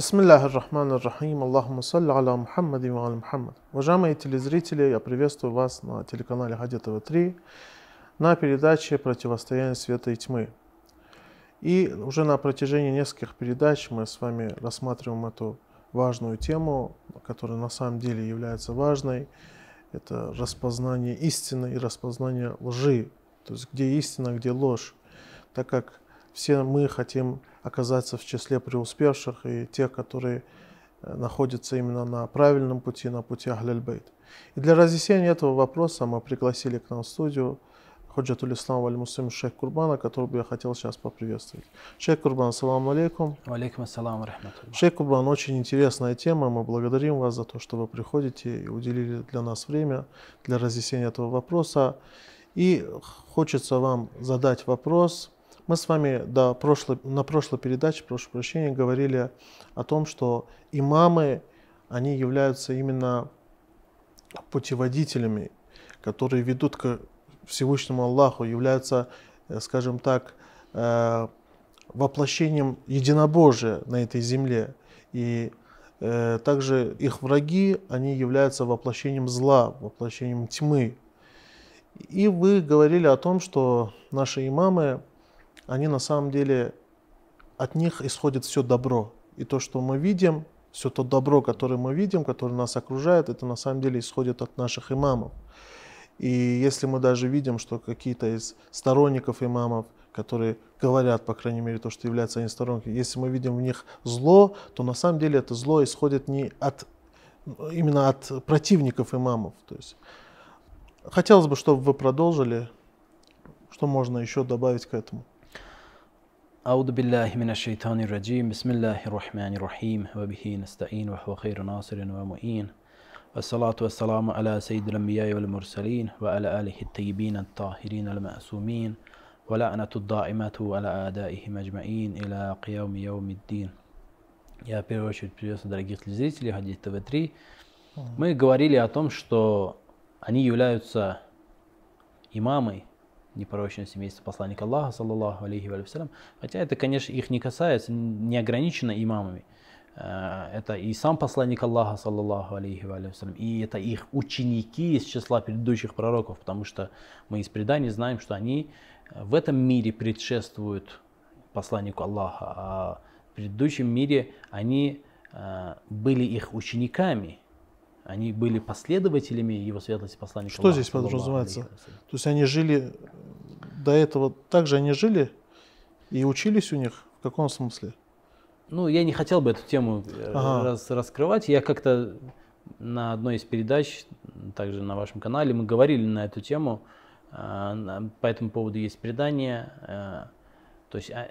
Бисмиллахи рахмани рахим, Аллахума салли аля Мухаммад и Мухаммад. Уважаемые телезрители, я приветствую вас на телеканале Хади ТВ3 на передаче «Противостояние света и тьмы». И уже на протяжении нескольких передач мы с вами рассматриваем эту важную тему, которая на самом деле является важной. Это распознание истины и распознание лжи. То есть где истина, где ложь. Так как все мы хотим оказаться в числе преуспевших и тех, которые э, находятся именно на правильном пути, на пути Ахляльбейт. И для разъяснения этого вопроса мы пригласили к нам в студию Ходжатуль Ислам Валь Муслим Шейх Курбана, которого я хотел сейчас поприветствовать. Шейх Курбан, салам алейкум. Алейкум ассалам рахматуллах. Шейх Курбан, очень интересная тема. Мы благодарим вас за то, что вы приходите и уделили для нас время для разъяснения этого вопроса. И хочется вам задать вопрос, мы с вами до прошлой, на прошлой передаче, прошу прощения, говорили о том, что имамы, они являются именно путеводителями, которые ведут к Всевышнему Аллаху, являются, э, скажем так, э, воплощением единобожия на этой земле. И э, также их враги, они являются воплощением зла, воплощением тьмы. И вы говорили о том, что наши имамы, они на самом деле, от них исходит все добро. И то, что мы видим, все то добро, которое мы видим, которое нас окружает, это на самом деле исходит от наших имамов. И если мы даже видим, что какие-то из сторонников имамов, которые говорят, по крайней мере, то, что являются они сторонниками, если мы видим в них зло, то на самом деле это зло исходит не от, именно от противников имамов. То есть, хотелось бы, чтобы вы продолжили, что можно еще добавить к этому. أعوذ بالله من الشيطان الرجيم بسم الله الرحمن الرحيم وبه نستعين وهو خير ناصر ومؤين والصلاة والسلام على سيد الأنبياء والمرسلين وعلى آله الطيبين الطاهرين المأسومين ولعنة الدائمة على أعدائهم أجمعين إلى قيام يوم الدين Я в первую очередь приветствую дорогих телезрителей Хадис ТВ3. Мы говорили о том, что они являются имамой непорочное семейство посланника Аллаха, саллаллаху алейхи вассалям. Хотя это, конечно, их не касается, не ограничено имамами. Э, это и сам посланник Аллаха, саллаллаху алейхи вассалям, и это их ученики из числа предыдущих пророков, потому что мы из преданий знаем, что они э, в этом мире предшествуют посланнику Аллаха, а в предыдущем мире они э, были их учениками, они были последователями его светлости посланника. Что Аллаха, здесь подразумевается? То есть они жили до этого, также они жили и учились у них? В каком смысле? Ну, я не хотел бы эту тему э, ага. раз, раскрывать. Я как-то на одной из передач, также на вашем канале, мы говорили на эту тему. Э, по этому поводу есть предание. Э, то есть а,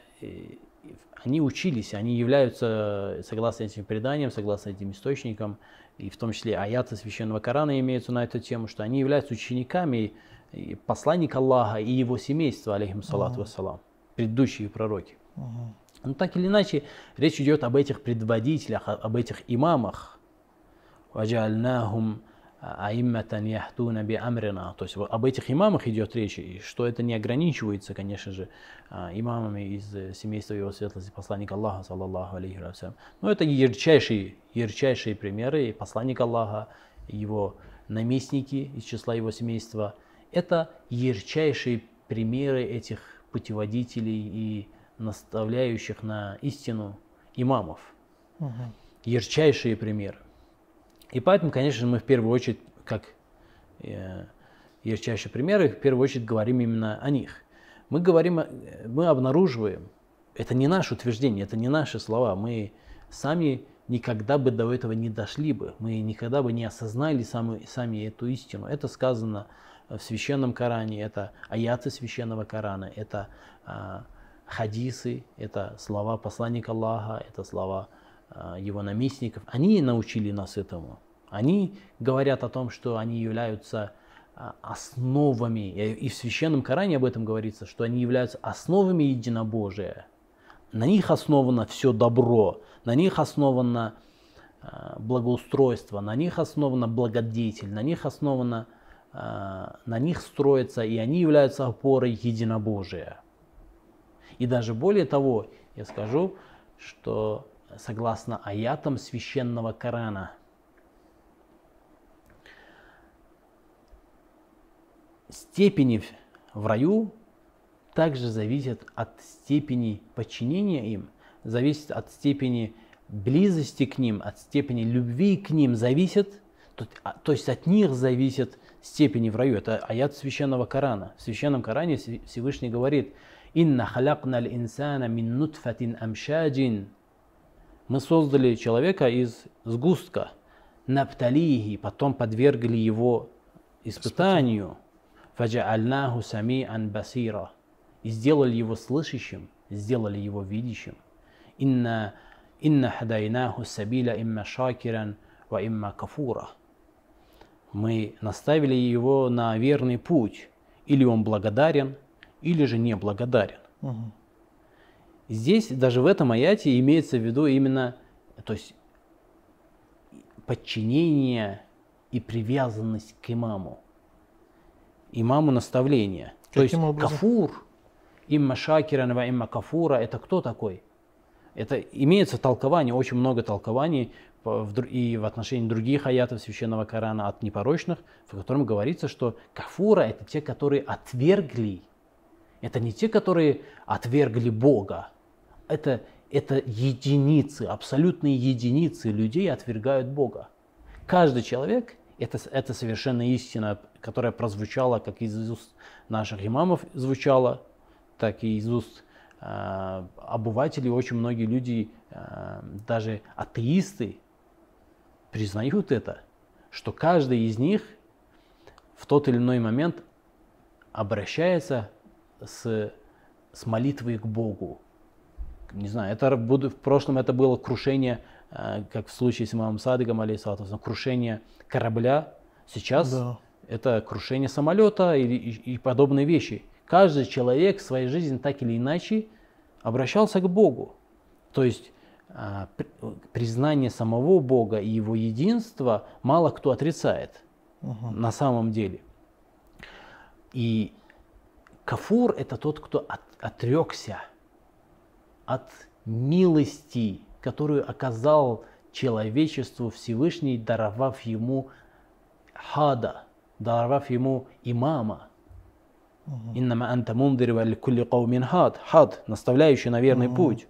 они учились, они являются, согласно этим преданиям, согласно этим источникам, и в том числе аяты Священного Корана имеются на эту тему, что они являются учениками посланника Аллаха и его семейства, алейхим салату uh-huh. вассалам, предыдущие пророки. Uh-huh. Но так или иначе, речь идет об этих предводителях, об этих имамах. وَجَعَلْنَاهُمْ аимматан яхтуна би амрина. То есть об этих имамах идет речь, и что это не ограничивается, конечно же, а, имамами из э, семейства его светлости посланника Аллаха, саллаллаху алейхи вассалям. Но это ярчайшие, ярчайшие примеры, и посланник Аллаха, его наместники из числа его семейства. Это ярчайшие примеры этих путеводителей и наставляющих на истину имамов. Угу. Ярчайшие примеры. И поэтому, конечно, мы в первую очередь, как э, ярчайшие примеры, в первую очередь говорим именно о них. Мы говорим, мы обнаруживаем, это не наше утверждение, это не наши слова, мы сами никогда бы до этого не дошли бы, мы никогда бы не осознали сами, сами эту истину. Это сказано в священном Коране, это аяты священного Корана, это э, хадисы, это слова посланника Аллаха, это слова его наместников, они научили нас этому. Они говорят о том, что они являются а, основами, и в Священном Коране об этом говорится, что они являются основами единобожия. На них основано все добро, на них основано а, благоустройство, на них основано благодетель, на них основано, на них строится, и они являются опорой единобожия. И даже более того, я скажу, что согласно аятам священного Корана. Степени в раю также зависят от степени подчинения им, зависит от степени близости к ним, от степени любви к ним зависит, то, а, есть от них зависит степени в раю. Это аят священного Корана. В священном Коране Всевышний говорит, «Инна халякна инсана мин нутфатин амшаджин». Мы создали человека из сгустка, напталихи, потом подвергли его испытанию, фаджаальнаху сами'ан басира, и сделали его слышащим, сделали его видящим. Инна, инна хадайнаху сабиля имма шакиран ва имма кафура. Мы наставили его на верный путь. Или он благодарен, или же не благодарен. Угу. Здесь, даже в этом аяте, имеется в виду именно то есть, подчинение и привязанность к имаму. Имаму наставления. Каким то есть образом? кафур, имма шакиран ва имма кафура, это кто такой? Это имеется толкование, очень много толкований и в отношении других аятов Священного Корана от непорочных, в котором говорится, что кафура это те, которые отвергли. Это не те, которые отвергли Бога. Это, это единицы, абсолютные единицы людей отвергают Бога. Каждый человек, это, это совершенно истина, которая прозвучала как из уст наших имамов звучала, так и из уст э, обывателей. Очень многие люди, э, даже атеисты, признают это, что каждый из них в тот или иной момент обращается с, с молитвой к Богу. Не знаю, это в прошлом это было крушение, э, как в случае с имамом Садиком, алейсалату, крушение корабля. Сейчас да. это крушение самолета и, и, и подобные вещи. Каждый человек в своей жизни так или иначе обращался к Богу. То есть а, признание самого Бога и его единства мало кто отрицает угу. на самом деле. И кафур это тот, кто от, отрекся от милости, которую оказал человечеству Всевышний, даровав ему хада, даровав ему имама. Иннама анта мундир кулли каумин хад, хад, наставляющий на верный путь.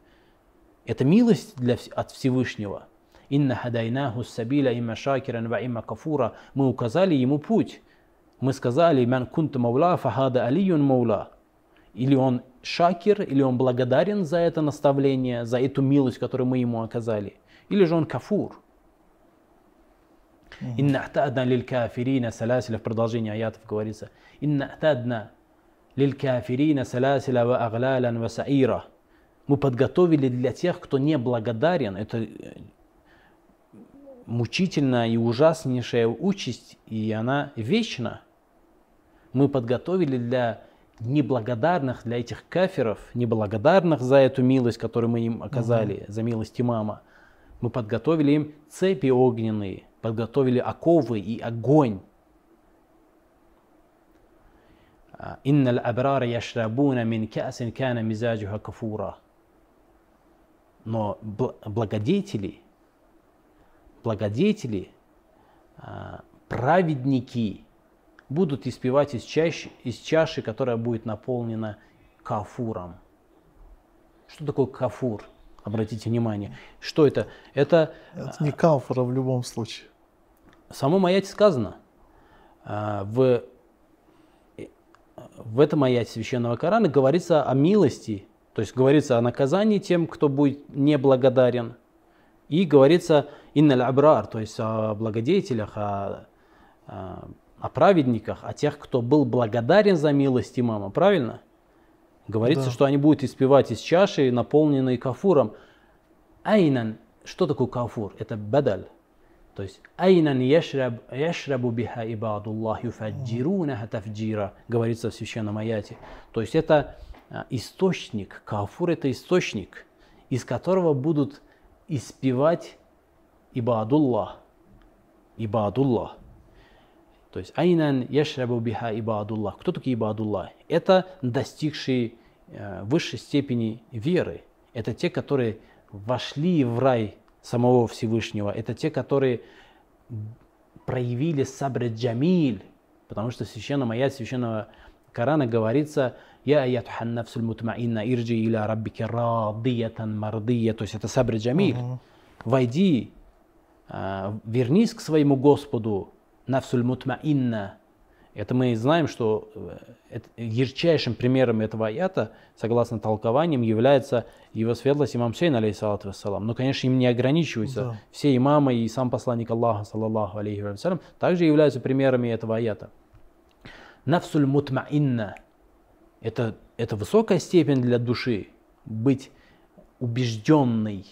Это милость для, от Всевышнего. Инна хадайнаху сабиля имма шакиран ва имма кафура. Мы указали ему путь. Мы сказали, ман кунта маула, фахада алиюн маула. Или он шакир, или он благодарен за это наставление, за эту милость, которую мы ему оказали. Или же он кафур. Инна атадна лиль кафирина саласиля, в продолжении аятов говорится. Инна атадна лиль кафирина саласиля ва аглалан ва саира мы подготовили для тех, кто не благодарен. Это э, мучительная и ужаснейшая участь, и она вечна. Мы подготовили для неблагодарных, для этих кафиров, неблагодарных за эту милость, которую мы им оказали, угу. за милость имама. Мы подготовили им цепи огненные, подготовили оковы и огонь. Инна абрара яшрабуна мин касин кана мизаджуха кафура. Но благодетели, благодетели, а, праведники будут испевать из чаши, из чаши, которая будет наполнена кафуром. Что такое кафур? Обратите внимание. Что это? Это, это не кафура в любом случае. В самом аяте сказано. А, в, в этом аяте священного Корана говорится о милости то есть говорится о наказании тем, кто будет неблагодарен. И говорится инналь абрар, то есть о благодетелях, о, о праведниках, о тех, кто был благодарен за милость имама. Правильно? Говорится, да. что они будут испевать из чаши, наполненной кафуром. Айнан, что такое кафур? Это бадаль. То есть айнан яшраб, яшрабу биха ибадуллах юфаджирунаха тафджира, говорится в священном аяте. То есть это а, источник, кафур это источник, из которого будут испевать ибадуллах. Ибадуллах. То есть айнан яшрабу биха ибадуллах. Кто такие ибадуллах? Это достигшие э, высшей степени веры. Это те, которые вошли в рай самого Всевышнего, это те, которые проявили сабр джамиль, потому что в священном аяте священного Корана говорится «Я аятухан нафсуль мутмаинна ирджи иля раббики радиятан мардия», то есть это сабр джамиль. Войди, а, вернись к своему Господу, нафсуль мутмаинна, это мы знаем, что э, ярчайшим примером этого аята, согласно толкованиям, является его светлость имам Сейн, алейхиссалату вассалам. Но, конечно, им не ограничиваются. Да. Все имамы и сам посланник Аллаха, саллаллаху алейхи вассалам, также являются примерами этого аята. Нафсуль мутмаинна – это, это высокая степень для души, быть убежденной,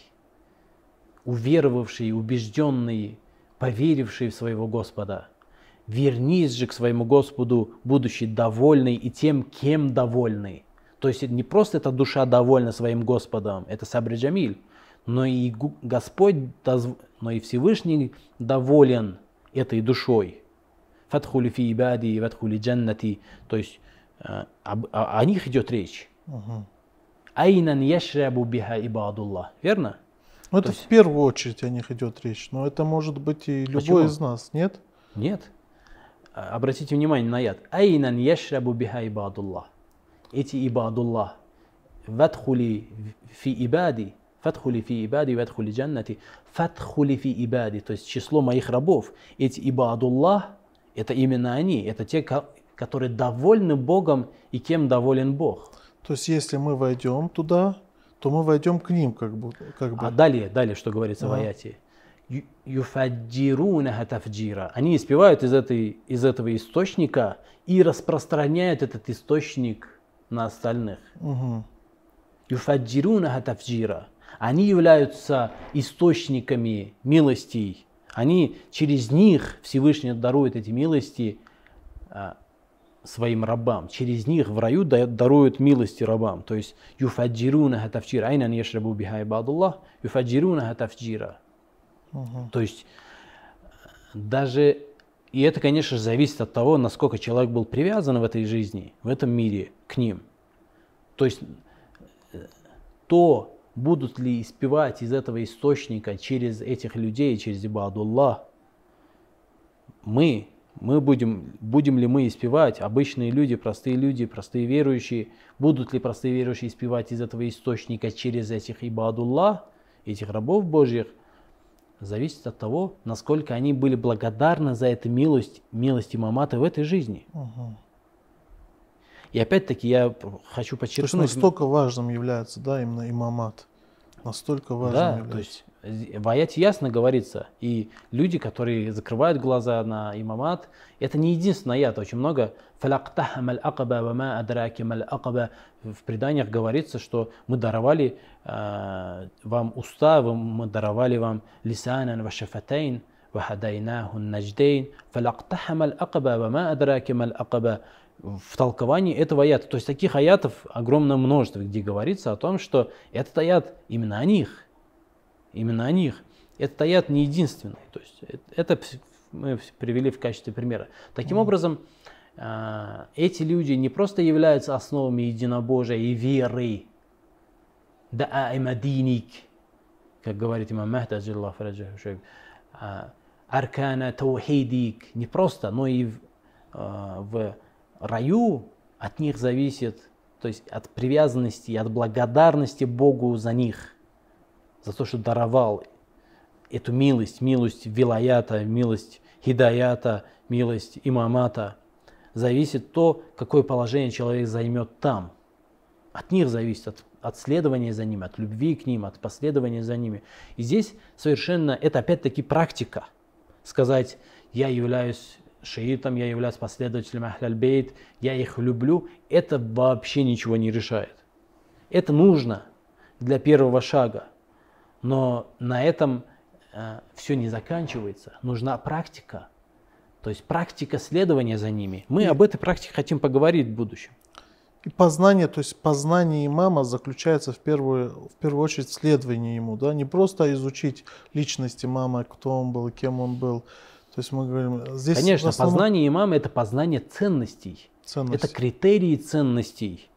уверовавшей, убежденной, поверившей в своего Господа – вернись же к своему Господу, будучи довольный и тем, кем довольный. То есть не просто эта душа довольна своим Господом, это Сабри Джамиль, но и Господь, но и Всевышний доволен этой душой. Фатхули фи ибади, фатхули джаннати. То есть э, об, о, о них идет речь. Айнан яшрабу биха ибадуллах. Верно? Ну, это есть... в первую очередь о них идет речь, но это может быть и любой Почему? из нас, нет? Нет. А, обратите внимание на яд. Айнан яшрабу биха ибадуллах. Эти ибадуллах. Вадхули фи ибади. Фатхули фи ибади, вадхули джаннати. Фатхули фи ибади. То есть число моих рабов. Эти ибадуллах, это именно они. Это те, которые довольны Богом и кем доволен Бог. То есть если мы войдем туда, то мы войдем к ним как бы. Как бы. А далее, далее, что говорится а. в аяте юфаджирунаха тафджира. Они испевают из, этой, из этого источника и распространяют этот источник на остальных. Юфаджирунаха тафджира. Они являются источниками милостей. Они через них Всевышний дарует эти милости а, своим рабам. Через них в раю даруют милости рабам. То есть юфаджирунаха тафджира. Айнан яшрабу биха ибадуллах. Юфаджирунаха тафджира. То есть даже, и это, конечно, зависит от того, насколько человек был привязан в этой жизни, в этом мире к ним. То есть то, будут ли испевать из этого источника через этих людей, через Ибадуллах, мы, мы будем, будем ли мы испевать, обычные люди, простые люди, простые верующие, будут ли простые верующие испевать из этого источника через этих Ибадуллах, этих рабов Божьих – зависит от того, насколько они были благодарны за эту милость, милость имамата в этой жизни. Угу. И опять-таки я хочу подчеркнуть... То есть настолько важным является, да, именно имамат. Настолько важным да, является. то есть в аяте ясно говорится, и люди, которые закрывают глаза на имамат, это не единственный аят, очень много в преданиях говорится, что мы даровали э, вам уста, мы даровали вам лисанан вашафатейн, вахадайнаху надждейн. В толковании этого аята, то есть таких аятов огромное множество, где говорится о том, что этот аят именно о них – Именно о них. Этот аят не единственный. То есть это мы привели в качестве примера. Таким образом, а, эти люди не просто являются основами единобожия и веры, да аимадиник, как говорит имам Махд, а, аркана таухидик, не просто, но и в, а, в раю от них зависит, то есть от привязанности, от благодарности Богу за них, за то, что даровал эту милость, милость вилаята, милость хидаята, милость имамата, зависит то, какое положение человек займет там. От них зависит, от, от следования за ними, от любви к ним, от последования за ними. И здесь совершенно, это опять-таки практика. Сказать, я являюсь шиитом, я являюсь последователем Ахляльбейт, я их люблю, это вообще ничего не решает. Это нужно для первого шага. Но на этом э, все не заканчивается. Нужна практика. То есть практика следования за ними. Мы об этой практике хотим поговорить в будущем. И познание, то есть познание имама заключается в первую, в первую очередь в следовании ему, да, не просто изучить личность имама, кто он был, кем он был, то есть мы говорим, здесь Конечно, основном... познание имама – это познание ценностей. Ценности. Это критерии ценностей.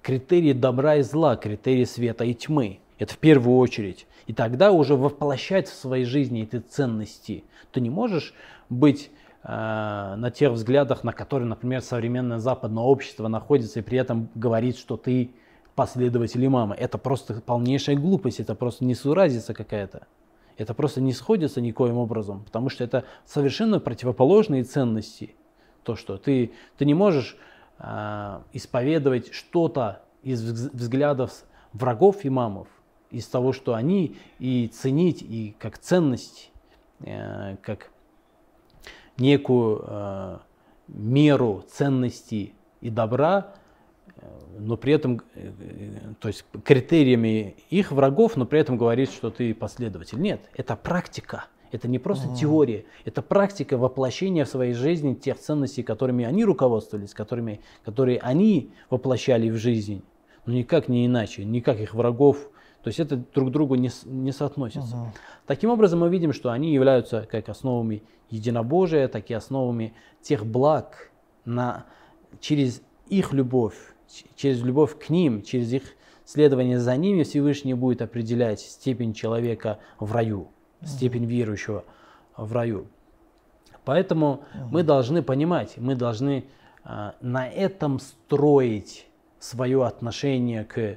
Критерии добра и зла, критерии света и тьмы. Это в первую очередь. И тогда уже воплощать в своей жизни эти ценности. Ты не можешь быть э, на тех взглядах, на которые, например, современное западное общество находится, и при этом говорить, что ты последователь имама. Это просто полнейшая глупость, это просто несуразица какая-то. Это просто не сходится никоим образом, потому что это совершенно противоположные ценности. То, что ты, ты не можешь э, исповедовать что-то из взглядов врагов имамов, из того, что они и ценить, и как ценность, э, как некую э, меру ценности и добра, э, но при этом, то есть критериями их врагов, но при этом говорит, что ты последователь. Нет, это практика. Это не просто mm теория, это практика воплощения в своей жизни тех ценностей, которыми они руководствовались, которыми, которые они воплощали в жизнь. Но никак не иначе, никак их врагов то есть это друг к другу не, не соотносится. Угу. Таким образом, мы видим, что они являются как основами единобожия, так и основами тех благ на, через их любовь, через любовь к ним, через их следование за ними Всевышний будет определять степень человека в раю, угу. степень верующего в раю. Поэтому угу. мы должны понимать, мы должны а, на этом строить свое отношение к Э,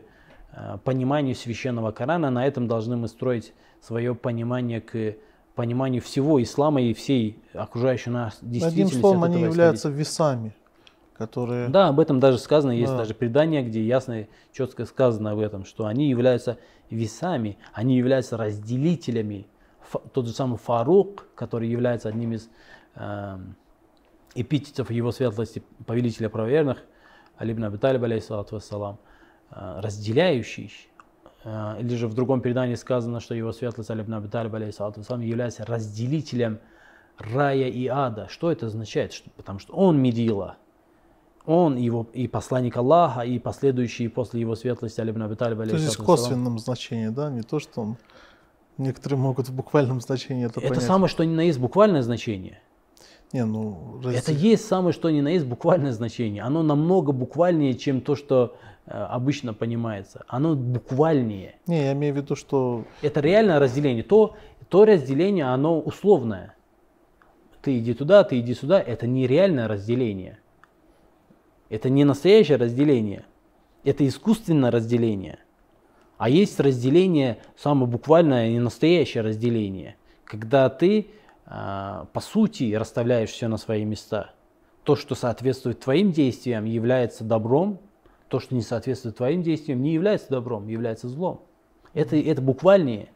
пониманию священного Корана. На этом должны мы строить свое понимание к пониманию всего ислама и всей окружающей нас действительности. Одним словом, они являются весами, которые... Да, об этом даже сказано, есть да. даже предание, где ясно и четко сказано об этом, что они являются весами, они являются разделителями. Тот же самый Фарук, который является одним из э, эпитетов его светлости, повелителя правоверных, Алибн Абиталиб, алейхиссалату вассалам, Э, разделяющий, э, или же в другом предании сказано, что его светлость Алибн Абиталиб является разделителем рая и ада. Что это означает? Что, потому что он медила. Он его, и посланник Аллаха, и последующие после его светлости Алибн Абиталиб. То есть в косвенном значении, да? Не то, что он... Некоторые могут в буквальном значении это, это понять. Это самое, что ни на есть буквальное значение. Не, ну, раздел... Это есть самое, что ни на есть буквальное значение. Оно намного буквальнее, чем то, что Э, обычно понимается. Оно буквальнее. Не, я имею в виду, что... Это реальное разделение. То, то разделение, оно условное. Ты иди туда, ты иди сюда. Это не реальное разделение. Это не настоящее разделение. Это искусственное разделение. А есть разделение, самое буквальное и настоящее разделение. Когда ты, по сути, расставляешь все на свои места. То, что соответствует твоим действиям, является добром, то, что не соответствует твоим действиям, не является добром, является злом. Это, это буквальнее.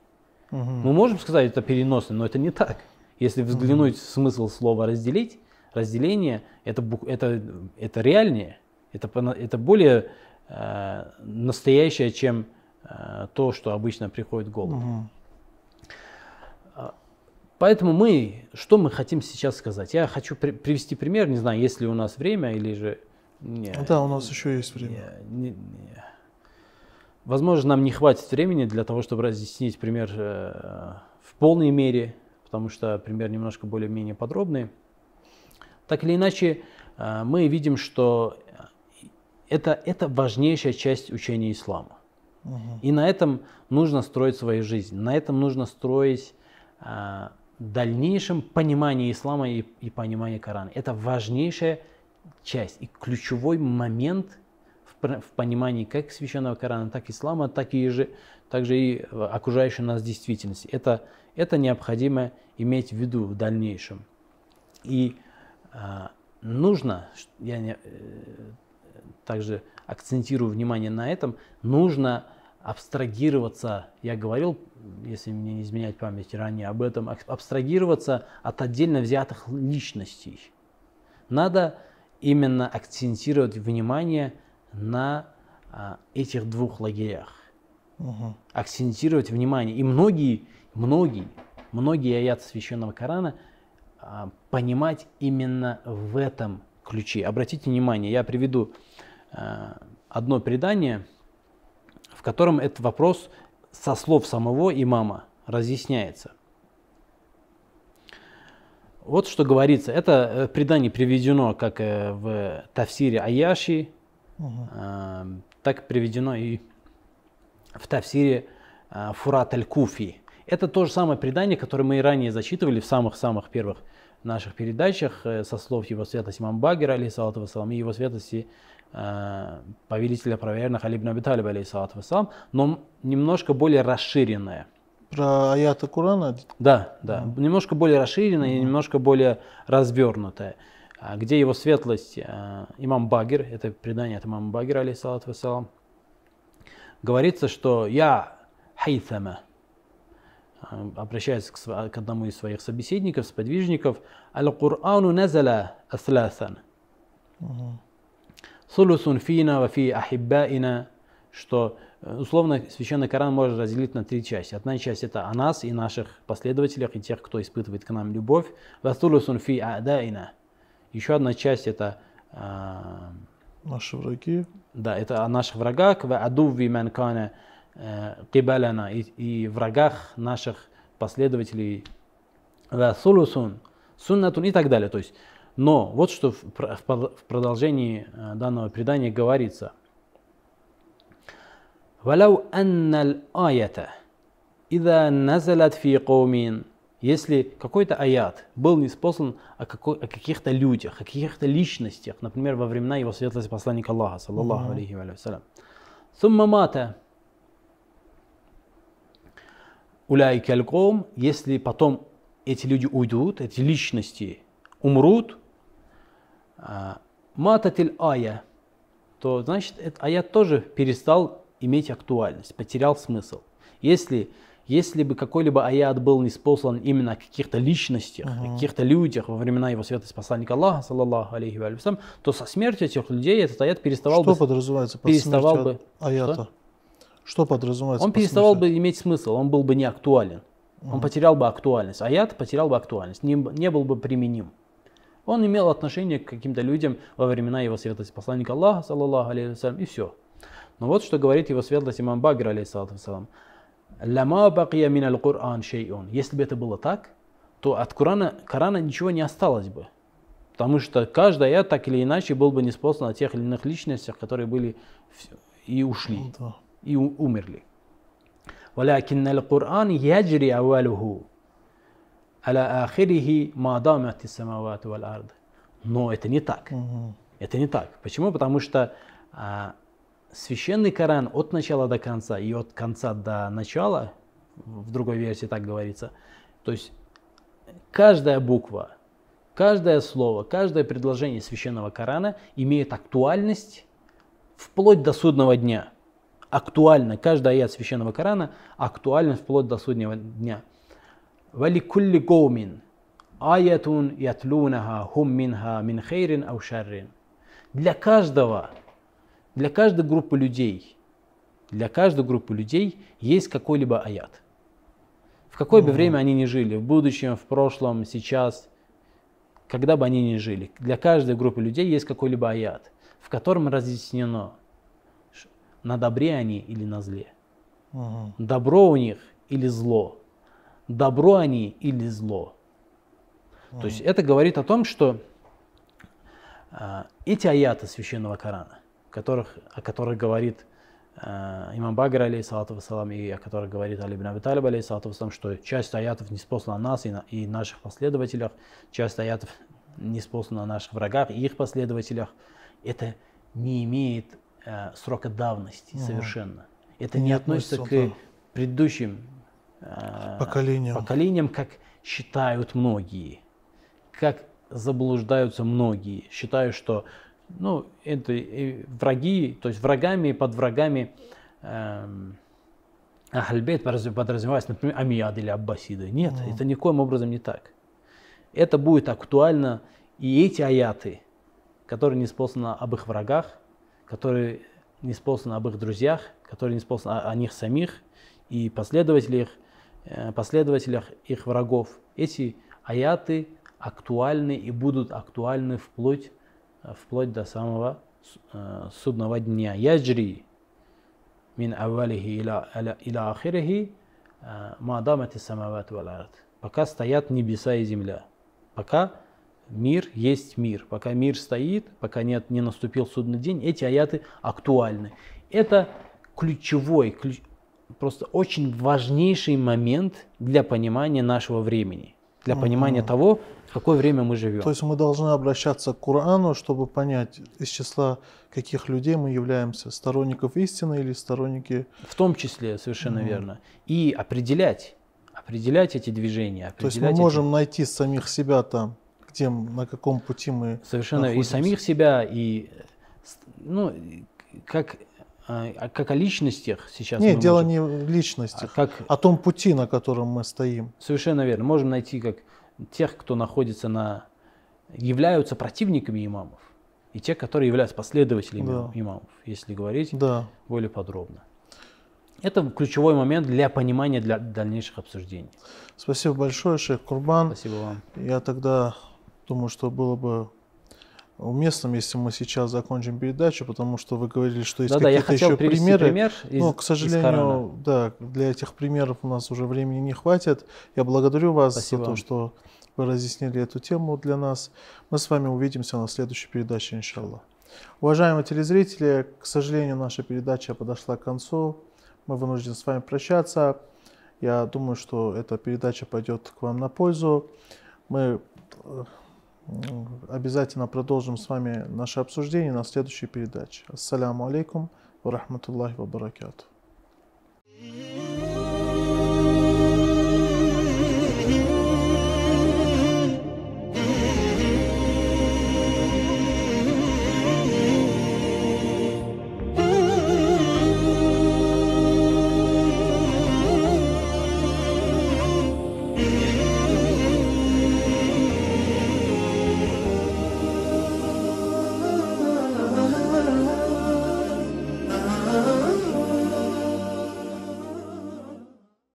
Угу. Мы можем сказать это переносно, но это не так. Если взглянуть угу. в смысл слова разделить, разделение это, это, это реальнее, это, это более э, настоящее, чем э, то, что обычно приходит в голову. Угу. Поэтому мы, что мы хотим сейчас сказать? Я хочу при, привести пример, не знаю, есть ли у нас время или же не, да, у нас еще есть время. Не, не. Возможно, нам не хватит времени для того, чтобы разъяснить пример э, в полной мере, потому что пример немножко более-менее подробный. Так или иначе, э, мы видим, что это, это важнейшая часть учения ислама. Угу. И на этом нужно строить свою жизнь. На этом нужно строить э, дальнейшем понимание ислама и, и понимание Корана. Это важнейшая часть и ключевой момент в, в понимании как священного Корана, так и ислама, так и же, также и окружающей нас действительности. Это, это необходимо иметь в виду в дальнейшем. И э, нужно, я э, также акцентирую внимание на этом, нужно абстрагироваться, я говорил, если мне не изменять память ранее об этом, абстрагироваться от отдельно взятых личностей. Надо именно акцентировать внимание на а, этих двух лагерях. Угу. Акцентировать внимание. И многие, многие, многие аяты священного Корана а, понимать именно в этом ключе. Обратите внимание, я приведу а, одно предание, в котором этот вопрос со слов самого имама разъясняется. Вот что говорится. Это э, предание приведено как э, в Тавсире Аяши, угу. так приведено и в Тавсире э, Фурат аль-Куфи. Это то же самое предание, которое мы и ранее зачитывали в самых-самых первых наших передачах э, со слов его святости имам Багира, алейхиссалату вассалам, и его святости повелителя проверенных Али ибн Аби Талиб, алейхиссалату вассалам, но немножко более расширенное. Про аяты Корана? Да, да, mm. немножко более расширенное mm. и немножко более развернутое. А где его светлость, э, имам Багир, это предание от имама Багира, алейхиссалату вассалам, говорится, что я хайthама, э, обращается к, к одному из своих собеседников, сподвижников, «Аль-Кур'ану назала асласан». Сулусун фина ва фи ахиббаина, что условно священный Коран может разделить на три части. Одна часть это о нас и наших последователях, и тех, кто испытывает к нам любовь. Васулусун фи а'даина. Еще одна часть это э, наши враги. Да, это о наших врагах. В адуви манкана кибалана и, и врагах наших последователей. В сулусун, суннатун и так далее. То есть но вот что в, продолжении э, данного предания говорится. «Валяу анналь аята, ида назалат фи каумин». Если какой-то аят был неспослан о, о каких-то людях, о каких-то личностях, например, во времена его светлости посланника Аллаха, саллаллаху алейхи ва салям. Сумма мата, уляй кальком, если потом эти люди уйдут, эти личности умрут, а, мататиль ая, то значит этот аят тоже перестал иметь актуальность, потерял смысл. Если, если бы какой-либо аят был не спослан именно о каких-то личностях, uh-huh. каких-то людях во времена его святости посланника Аллаха, саллаллаху алейхи ва то со смертью этих людей этот аят переставал Что бы... подразумевается под переставал бы, аята? Что? Что подразумевается? Он переставал бы иметь смысл, он был бы не актуален. Он потерял бы актуальность. Аят потерял бы актуальность, не, не был бы применим. Он имел отношение к каким-то людям во времена его святости посланника Аллаха, саллаллаху алейхи вассалям, и все. Но вот что говорит его светлость имам Багир алейхиссалату вассалам. «Ляма бакия мин аль-Кур'ан шей'ун». Если бы это было так, то от Корана, Корана ничего не осталось бы. Потому что каждый аят так или иначе был бы неспослан о тех или иных личностях, которые были и ушли, ну и умерли. «Валякин аль-Кур'ан яджри авалюху» аля ахирихи мадамати самават валь ард. Но это не так. Угу. Это не так. Почему? Потому что а, священный Коран от начала до конца и от конца до начала, в другой версии так говорится, то есть каждая буква, каждое слово, каждое предложение священного Корана имеет актуальность вплоть до судного дня. Актуально. Каждый аят священного Корана актуален вплоть до судного дня. ولكل قوم آية يتلونها هم منها من خير أو شر Для каждого, для каждой группы людей, для каждой группы людей есть какой-либо аят. В какое бы время они ни жили, в будущем, в прошлом, сейчас, когда бы они ни жили, для каждой группы людей есть какой-либо аят, в котором разъяснено, на добре они или на зле. Добро у них или зло добро они или зло. Mm. То есть это говорит о том, что э, эти аяты священного Корана, которых, о которых говорит э, имам Багр, алейхиссалату вассалам, и о которых говорит Али ибн Аби Талиб, алейхиссалату вассалам, что часть аятов не способна о нас и, на, и наших последователях, часть аятов не способна о наших врагах и их последователях, это не имеет э, срока давности mm. совершенно. Это не, не относится к да. предыдущим поколениям. поколениям, как считают многие, как заблуждаются многие. Считаю, что ну, это враги, то есть врагами, под врагами эм, Ахальбейт подразумевается, например, Амияд или Аббасиды. Нет, mm. это никоим образом не так. Это будет актуально и эти аяты, которые не способны об их врагах, которые не способны об их друзьях, которые не способны о, о них самих и последователях Э, последователях их врагов. Эти аяты актуальны и будут актуальны вплоть, э, вплоть до самого э, судного дня. Яджри мин авалихи иля ахирихи мадамати самават валарат. Пока стоят небеса и земля. Пока мир есть мир. Пока мир стоит, пока нет, не наступил судный день, эти аяты актуальны. Это ключевой, ключ, просто очень важнейший момент для понимания нашего времени, для понимания того, в какое время мы живем. То есть мы должны обращаться к Корану, чтобы понять, из числа каких людей мы являемся, сторонников истины или сторонники... В том числе, совершенно верно. И определять, определять эти движения, То есть определять мы эти- можем найти самих себя там, где, на каком пути мы Совершенно и находимся. самих себя, и с- ну, и как, а, как о личностях сейчас. Нет, дело можем- не в личностях, а как о том пути, на котором мы стоим. совершенно верно. Можем найти как тех, кто находится на являются противниками имамов, и те, которые являются последователями Да. имамов, если говорить Да. более подробно. Это ключевой момент для понимания для дальнейших обсуждений. Спасибо большое, шейх Курбан. Спасибо вам. Я тогда думаю, что было бы уместным, если мы сейчас закончим передачу, потому что вы говорили, что есть я какие-то хотел еще примеры. пример из, Но, к сожалению, да, для этих примеров у нас уже времени не хватит. Я благодарю вас Спасибо за то, что вы разъяснили эту тему для нас. Мы с вами увидимся на следующей передаче, иншаллах. Уважаемые телезрители, к сожалению, наша передача подошла к концу. Мы вынуждены с вами прощаться. Я думаю, что эта передача пойдет к вам на пользу. Мы э, обязательно продолжим с вами наше обсуждение на следующей передаче. Ассаляму алейкум ва рахматуллахи ва баракату.